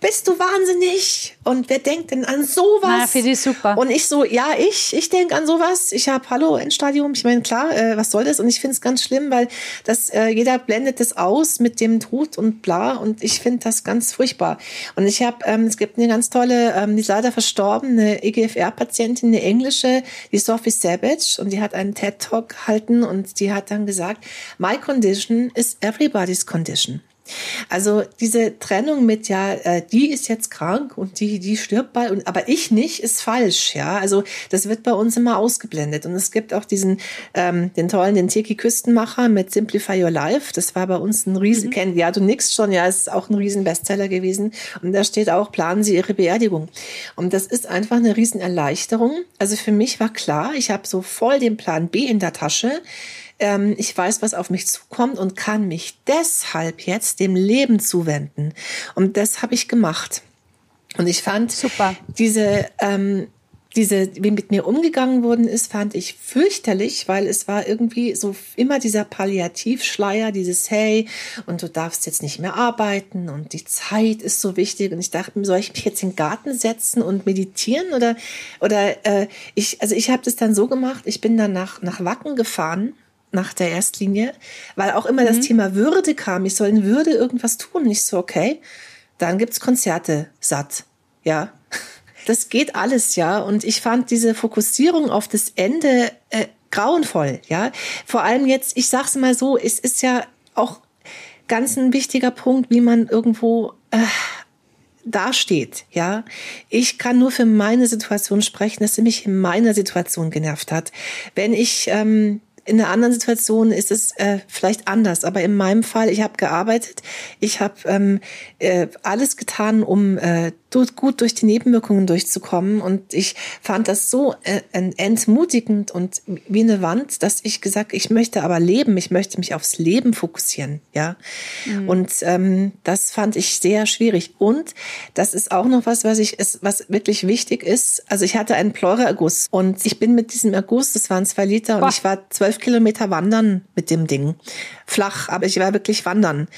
Speaker 2: Bist du wahnsinnig? Und wer denkt denn an sowas? Na,
Speaker 1: finde ich super.
Speaker 2: Und ich so, ja, ich, ich denke an sowas. Ich habe Hallo Endstadium. Ich meine, klar, äh, was soll das? Und ich finde es ganz schlimm, weil das äh, jeder blendet das aus mit dem Tod und bla. Und ich finde das ganz furchtbar. Und ich habe, ähm, es gibt eine ganz tolle, ähm, die ist leider verstorben, eine EGFR-Patientin, eine englische, die Sophie Savage, und die hat einen TED-Talk gehalten und die hat dann gesagt, my condition is everybody's condition. Also diese Trennung mit ja, äh, die ist jetzt krank und die die stirbt bald und aber ich nicht ist falsch, ja. Also das wird bei uns immer ausgeblendet und es gibt auch diesen ähm, den tollen den Tiki Küstenmacher mit Simplify Your Life. Das war bei uns ein riesen mhm. ja du nix schon, ja, ist auch ein riesen Bestseller gewesen und da steht auch planen Sie Ihre Beerdigung und das ist einfach eine riesen Erleichterung. Also für mich war klar, ich habe so voll den Plan B in der Tasche ähm, ich weiß, was auf mich zukommt und kann mich deshalb jetzt dem Leben zuwenden. Und das habe ich gemacht. Und ich fand
Speaker 1: Super.
Speaker 2: diese, ähm, diese, wie mit mir umgegangen worden ist, fand ich fürchterlich, weil es war irgendwie so immer dieser Palliativschleier, dieses Hey, und du darfst jetzt nicht mehr arbeiten und die Zeit ist so wichtig. Und ich dachte soll ich mich jetzt in den Garten setzen und meditieren oder oder äh, ich, also ich habe das dann so gemacht. Ich bin dann nach nach Wacken gefahren nach der Erstlinie, weil auch immer mhm. das Thema Würde kam. Ich soll in Würde irgendwas tun. Nicht so okay. Dann gibt's Konzerte satt, ja. Das geht alles, ja. Und ich fand diese Fokussierung auf das Ende äh, grauenvoll, ja. Vor allem jetzt, ich sag's mal so, es ist ja auch ganz ein wichtiger Punkt, wie man irgendwo äh, dasteht, ja. Ich kann nur für meine Situation sprechen, dass sie mich in meiner Situation genervt hat. Wenn ich ähm, in einer anderen Situation ist es äh, vielleicht anders, aber in meinem Fall, ich habe gearbeitet, ich habe ähm, äh, alles getan, um äh, gut durch die Nebenwirkungen durchzukommen. Und ich fand das so äh, entmutigend und wie eine Wand, dass ich gesagt, ich möchte aber leben, ich möchte mich aufs Leben fokussieren, ja. Mhm. Und ähm, das fand ich sehr schwierig. Und das ist auch noch was, was ich, ist, was wirklich wichtig ist. Also ich hatte einen Pleuraerguss und ich bin mit diesem Erguss, das waren zwei Liter, Boah. und ich war zwölf Kilometer wandern mit dem Ding. Flach, aber ich war wirklich wandern.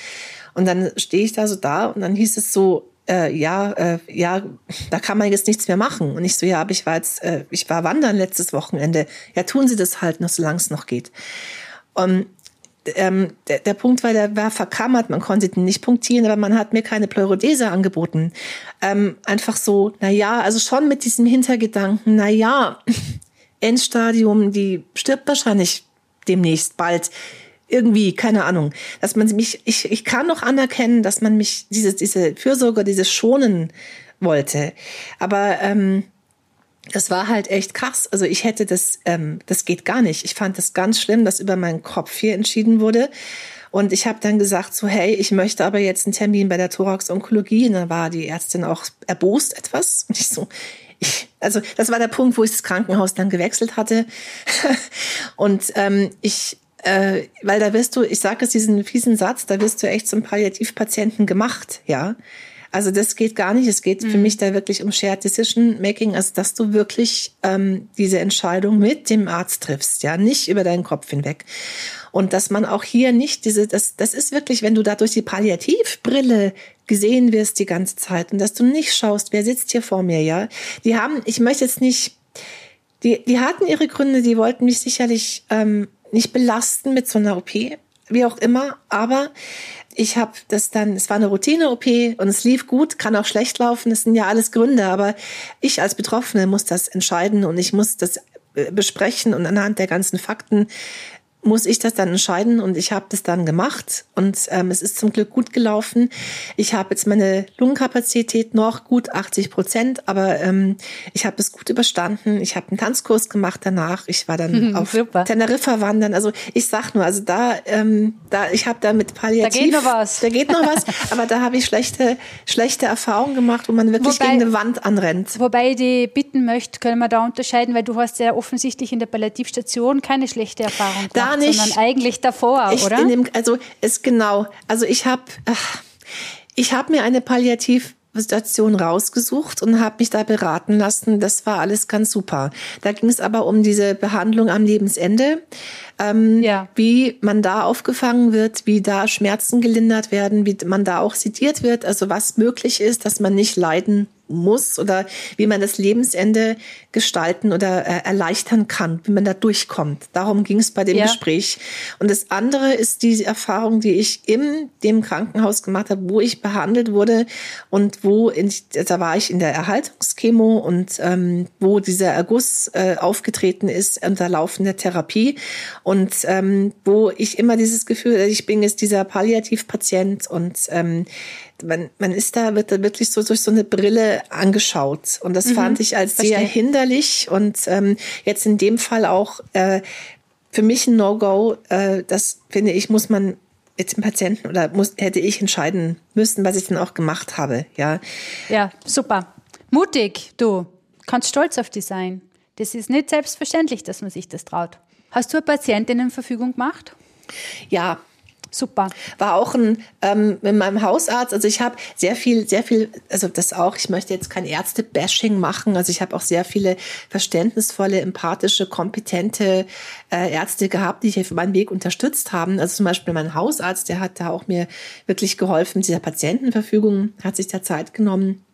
Speaker 2: Und dann stehe ich da so da und dann hieß es so, äh, ja, äh, ja, da kann man jetzt nichts mehr machen. Und ich so, ja, aber ich war jetzt, äh, ich war wandern letztes Wochenende. Ja, tun Sie das halt noch, solange es noch geht. Und ähm, der, der Punkt war, der war verkammert, man konnte den nicht punktieren, aber man hat mir keine Pleurodese angeboten. Ähm, einfach so, na ja, also schon mit diesem Hintergedanken, na ja, Endstadium, die stirbt wahrscheinlich demnächst bald irgendwie, keine Ahnung, dass man mich, ich, ich kann noch anerkennen, dass man mich, diese, diese Fürsorge, dieses Schonen wollte. Aber ähm, das war halt echt krass. Also ich hätte das, ähm, das geht gar nicht. Ich fand das ganz schlimm, dass über meinen Kopf hier entschieden wurde. Und ich habe dann gesagt, so, hey, ich möchte aber jetzt einen Termin bei der Thorax-Onkologie. Und dann war die Ärztin auch erbost etwas. Und ich so, ich, also das war der Punkt, wo ich das Krankenhaus dann gewechselt hatte. und ähm, ich äh, weil da wirst du, ich sage es diesen fiesen Satz, da wirst du echt zum Palliativpatienten gemacht, ja. Also das geht gar nicht. Es geht mhm. für mich da wirklich um Shared Decision Making, also dass du wirklich ähm, diese Entscheidung mit dem Arzt triffst, ja, nicht über deinen Kopf hinweg. Und dass man auch hier nicht diese, das, das ist wirklich, wenn du da durch die Palliativbrille gesehen wirst die ganze Zeit und dass du nicht schaust, wer sitzt hier vor mir, ja. Die haben, ich möchte jetzt nicht, die, die hatten ihre Gründe, die wollten mich sicherlich ähm, nicht belasten mit so einer OP, wie auch immer, aber ich habe das dann, es war eine Routine-OP und es lief gut, kann auch schlecht laufen, das sind ja alles Gründe, aber ich als Betroffene muss das entscheiden und ich muss das äh, besprechen und anhand der ganzen Fakten muss ich das dann entscheiden und ich habe das dann gemacht und ähm, es ist zum Glück gut gelaufen. Ich habe jetzt meine Lungenkapazität noch gut 80 Prozent, aber ähm, ich habe es gut überstanden. Ich habe einen Tanzkurs gemacht danach. Ich war dann auf Super. Teneriffa wandern. Also ich sag nur, also da, ähm, da ich habe da mit Palliativ,
Speaker 1: da geht noch was,
Speaker 2: da geht noch was, aber da habe ich schlechte, schlechte Erfahrungen gemacht, wo man wirklich wobei, gegen eine Wand anrennt.
Speaker 1: Wobei ich die bitten möchte, können wir da unterscheiden, weil du hast ja offensichtlich in der Palliativstation keine schlechte Erfahrung gemacht
Speaker 2: nicht.
Speaker 1: Sondern eigentlich davor,
Speaker 2: ich,
Speaker 1: oder?
Speaker 2: Dem, also ist genau. Also ich habe ich habe mir eine Palliativstation rausgesucht und habe mich da beraten lassen. Das war alles ganz super. Da ging es aber um diese Behandlung am Lebensende, ähm, ja. wie man da aufgefangen wird, wie da Schmerzen gelindert werden, wie man da auch sediert wird, also was möglich ist, dass man nicht leiden muss oder wie man das Lebensende gestalten oder äh, erleichtern kann, wie man da durchkommt. Darum ging es bei dem ja. Gespräch. Und das andere ist die Erfahrung, die ich in dem Krankenhaus gemacht habe, wo ich behandelt wurde und wo in, da war ich in der Erhaltungschemo und ähm, wo dieser Erguss äh, aufgetreten ist unter laufender Therapie und ähm, wo ich immer dieses Gefühl, ich bin jetzt dieser Palliativpatient und ähm, man, man ist da, wird da wirklich so durch so eine Brille angeschaut. Und das mhm, fand ich als verstehe. sehr hinderlich und ähm, jetzt in dem Fall auch äh, für mich ein No-Go. Äh, das finde ich, muss man mit dem Patienten oder muss, hätte ich entscheiden müssen, was ich dann auch gemacht habe. Ja,
Speaker 1: ja super. Mutig, du kannst stolz auf dich sein. Das ist nicht selbstverständlich, dass man sich das traut. Hast du eine Patientin in Verfügung gemacht?
Speaker 2: Ja,
Speaker 1: Super.
Speaker 2: War auch ein, ähm, mit meinem Hausarzt, also ich habe sehr viel, sehr viel, also das auch, ich möchte jetzt kein Ärzte-Bashing machen, also ich habe auch sehr viele verständnisvolle, empathische, kompetente äh, Ärzte gehabt, die mich auf meinem Weg unterstützt haben. Also zum Beispiel mein Hausarzt, der hat da auch mir wirklich geholfen, dieser Patientenverfügung, hat sich da Zeit genommen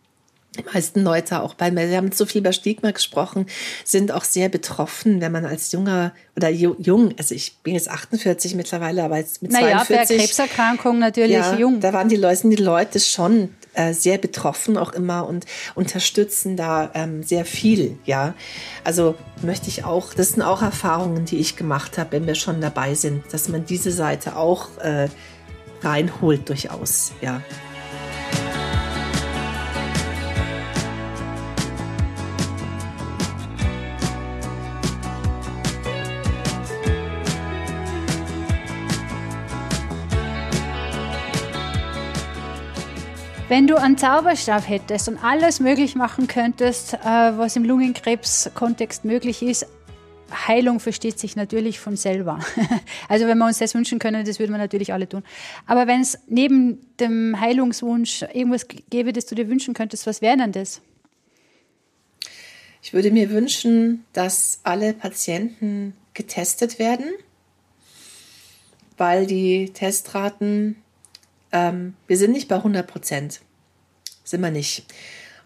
Speaker 2: die meisten Leute auch bei mir, wir haben so viel über Stigma gesprochen, sind auch sehr betroffen, wenn man als junger oder jung, also ich bin jetzt 48 mittlerweile, aber jetzt mit naja, 42. Naja,
Speaker 1: bei Krebserkrankung natürlich ja, jung.
Speaker 2: Da waren die Leute, die Leute schon äh, sehr betroffen auch immer und unterstützen da ähm, sehr viel, ja. Also möchte ich auch, das sind auch Erfahrungen, die ich gemacht habe, wenn wir schon dabei sind, dass man diese Seite auch äh, reinholt durchaus, ja.
Speaker 1: Wenn du einen Zauberstab hättest und alles möglich machen könntest, äh, was im Lungenkrebs-Kontext möglich ist, Heilung versteht sich natürlich von selber. Also wenn wir uns das wünschen können, das würden wir natürlich alle tun. Aber wenn es neben dem Heilungswunsch irgendwas gäbe, das du dir wünschen könntest, was wäre denn das?
Speaker 2: Ich würde mir wünschen, dass alle Patienten getestet werden, weil die Testraten ähm, wir sind nicht bei 100 Prozent. Sind wir nicht.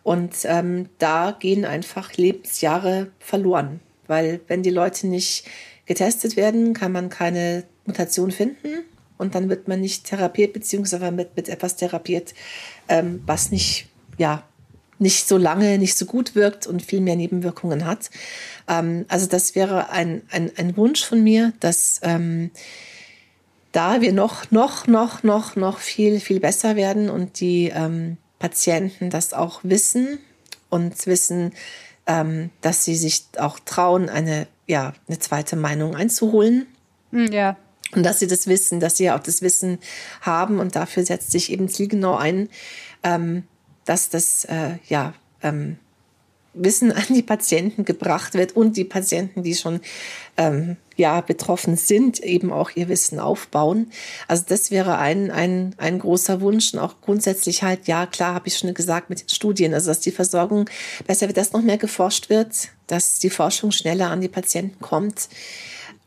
Speaker 2: Und ähm, da gehen einfach Lebensjahre verloren. Weil wenn die Leute nicht getestet werden, kann man keine Mutation finden und dann wird man nicht therapiert, beziehungsweise mit, mit etwas therapiert, ähm, was nicht, ja, nicht so lange, nicht so gut wirkt und viel mehr Nebenwirkungen hat. Ähm, also das wäre ein, ein, ein Wunsch von mir, dass ähm, da wir noch, noch, noch, noch, noch viel, viel besser werden und die ähm, Patienten das auch wissen und wissen, ähm, dass sie sich auch trauen, eine, ja, eine zweite Meinung einzuholen.
Speaker 1: Hm, ja.
Speaker 2: Und dass sie das wissen, dass sie auch das Wissen haben und dafür setzt sich eben zielgenau ein, ähm, dass das, äh, ja, ähm, Wissen an die Patienten gebracht wird und die Patienten, die schon ähm, ja betroffen sind, eben auch ihr Wissen aufbauen. Also das wäre ein, ein, ein großer Wunsch und auch grundsätzlich halt, ja klar, habe ich schon gesagt mit den Studien, also dass die Versorgung besser wird, dass noch mehr geforscht wird, dass die Forschung schneller an die Patienten kommt,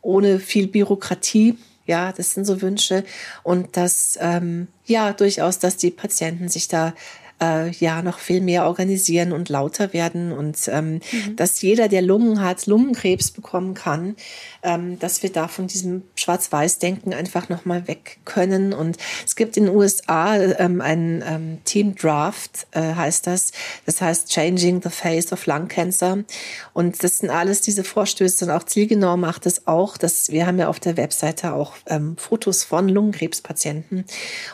Speaker 2: ohne viel Bürokratie. Ja, das sind so Wünsche und dass ähm, ja durchaus, dass die Patienten sich da äh, ja noch viel mehr organisieren und lauter werden und ähm, mhm. dass jeder, der Lungen hat, Lungenkrebs bekommen kann, ähm, dass wir da von diesem Schwarz-Weiß-Denken einfach nochmal weg können. Und es gibt in den USA ähm, ein ähm, Team Draft, äh, heißt das. Das heißt Changing the Face of Lung Cancer. Und das sind alles diese Vorstöße und auch zielgenau macht es auch, dass wir haben ja auf der Webseite auch ähm, Fotos von Lungenkrebspatienten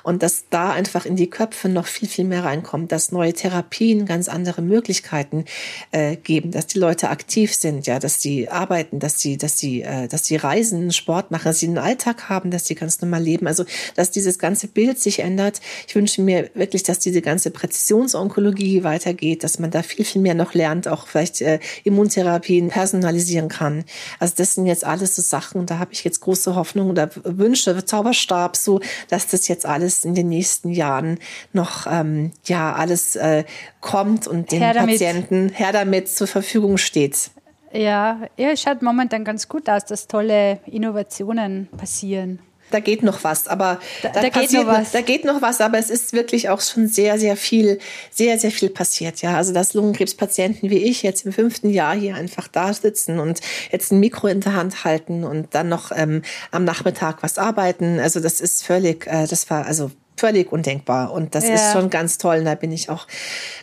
Speaker 2: und dass da einfach in die Köpfe noch viel, viel mehr reinkommt kommt, dass neue Therapien ganz andere Möglichkeiten äh, geben, dass die Leute aktiv sind, ja, dass sie arbeiten, dass sie, dass sie, äh, dass sie reisen, Sport machen, dass sie einen Alltag haben, dass sie ganz normal leben. Also, dass dieses ganze Bild sich ändert. Ich wünsche mir wirklich, dass diese ganze Präzisionsonkologie weitergeht, dass man da viel, viel mehr noch lernt, auch vielleicht äh, Immuntherapien personalisieren kann. Also, das sind jetzt alles so Sachen, da habe ich jetzt große Hoffnung oder Wünsche, Zauberstab, so, dass das jetzt alles in den nächsten Jahren noch, ähm, ja, alles äh, kommt und den her Patienten her damit zur Verfügung steht.
Speaker 1: Ja, ja, es schaut momentan ganz gut aus, dass tolle Innovationen passieren.
Speaker 2: Da geht noch was, aber da, da, da geht noch was. Da geht noch was, aber es ist wirklich auch schon sehr, sehr viel, sehr, sehr viel passiert. Ja, also dass Lungenkrebspatienten wie ich jetzt im fünften Jahr hier einfach da sitzen und jetzt ein Mikro in der Hand halten und dann noch ähm, am Nachmittag was arbeiten. Also das ist völlig, äh, das war also völlig undenkbar. Und das ja. ist schon ganz toll. Und da bin ich auch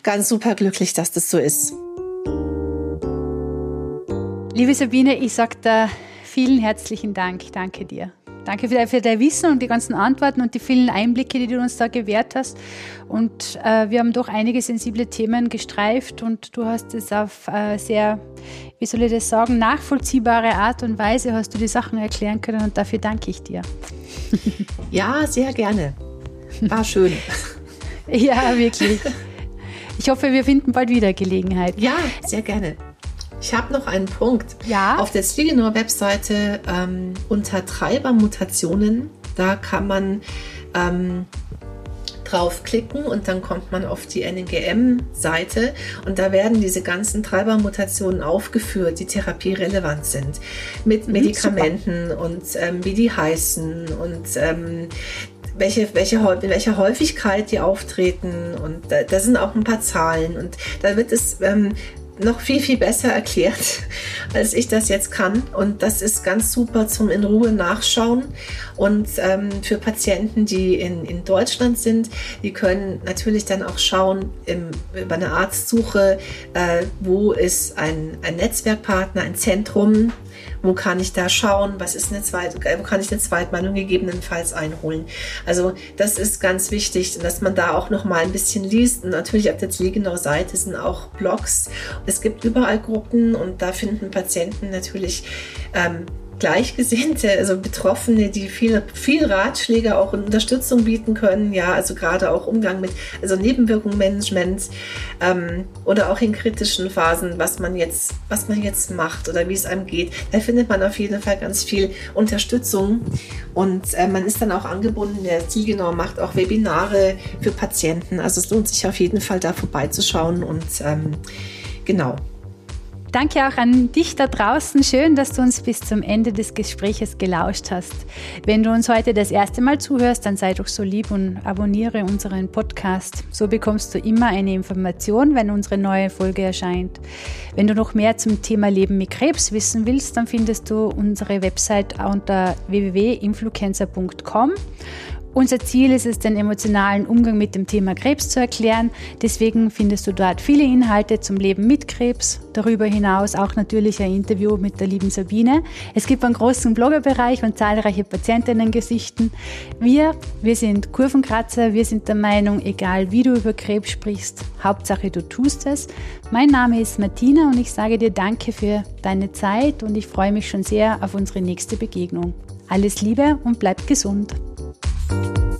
Speaker 2: ganz super glücklich, dass das so ist.
Speaker 1: Liebe Sabine, ich sage da vielen herzlichen Dank. Danke dir. Danke für, für dein Wissen und die ganzen Antworten und die vielen Einblicke, die du uns da gewährt hast. Und äh, wir haben doch einige sensible Themen gestreift und du hast es auf äh, sehr, wie soll ich das sagen, nachvollziehbare Art und Weise hast du die Sachen erklären können und dafür danke ich dir.
Speaker 2: Ja, sehr gerne. War schön.
Speaker 1: ja, wirklich. Ich hoffe, wir finden bald wieder Gelegenheit.
Speaker 2: Ja, sehr gerne. Ich habe noch einen Punkt.
Speaker 1: Ja.
Speaker 2: Auf der Zwigenauer Webseite ähm, unter Treibermutationen Da kann man ähm, draufklicken und dann kommt man auf die NGM-Seite und da werden diese ganzen Treibermutationen aufgeführt, die therapierelevant sind, mit mhm, Medikamenten super. und ähm, wie die heißen und ähm, welche, welche, in welcher Häufigkeit die auftreten und da, da, sind auch ein paar Zahlen und da wird es ähm, noch viel, viel besser erklärt, als ich das jetzt kann. Und das ist ganz super zum in Ruhe nachschauen. Und ähm, für Patienten, die in, in Deutschland sind, die können natürlich dann auch schauen im, über eine Arztsuche, äh, wo ist ein, ein Netzwerkpartner, ein Zentrum, wo kann ich da schauen, was ist eine zweite, wo kann ich eine Zweitmeinung gegebenenfalls einholen. Also das ist ganz wichtig, dass man da auch noch mal ein bisschen liest. Und natürlich auf der Ziegenau-Seite sind auch Blogs. Es gibt überall Gruppen und da finden Patienten natürlich ähm, Gleichgesinnte, also Betroffene, die viel, viel Ratschläge auch und Unterstützung bieten können, ja, also gerade auch Umgang mit, also Nebenwirkungsmanagement ähm, oder auch in kritischen Phasen, was man jetzt, was man jetzt macht oder wie es einem geht. Da findet man auf jeden Fall ganz viel Unterstützung und äh, man ist dann auch angebunden. Der Zielgenau macht auch Webinare für Patienten. Also es lohnt sich auf jeden Fall da vorbeizuschauen und ähm, genau.
Speaker 1: Danke auch an dich da draußen. Schön, dass du uns bis zum Ende des Gespräches gelauscht hast. Wenn du uns heute das erste Mal zuhörst, dann sei doch so lieb und abonniere unseren Podcast. So bekommst du immer eine Information, wenn unsere neue Folge erscheint. Wenn du noch mehr zum Thema Leben mit Krebs wissen willst, dann findest du unsere Website unter www.influencer.com unser Ziel ist es, den emotionalen Umgang mit dem Thema Krebs zu erklären. Deswegen findest du dort viele Inhalte zum Leben mit Krebs. Darüber hinaus auch natürlich ein Interview mit der lieben Sabine. Es gibt einen großen Bloggerbereich und zahlreiche Patientinnen-Gesichten. Wir, wir sind Kurvenkratzer. Wir sind der Meinung, egal wie du über Krebs sprichst, Hauptsache du tust es. Mein Name ist Martina und ich sage dir Danke für deine Zeit und ich freue mich schon sehr auf unsere nächste Begegnung. Alles Liebe und bleib gesund. 嗯。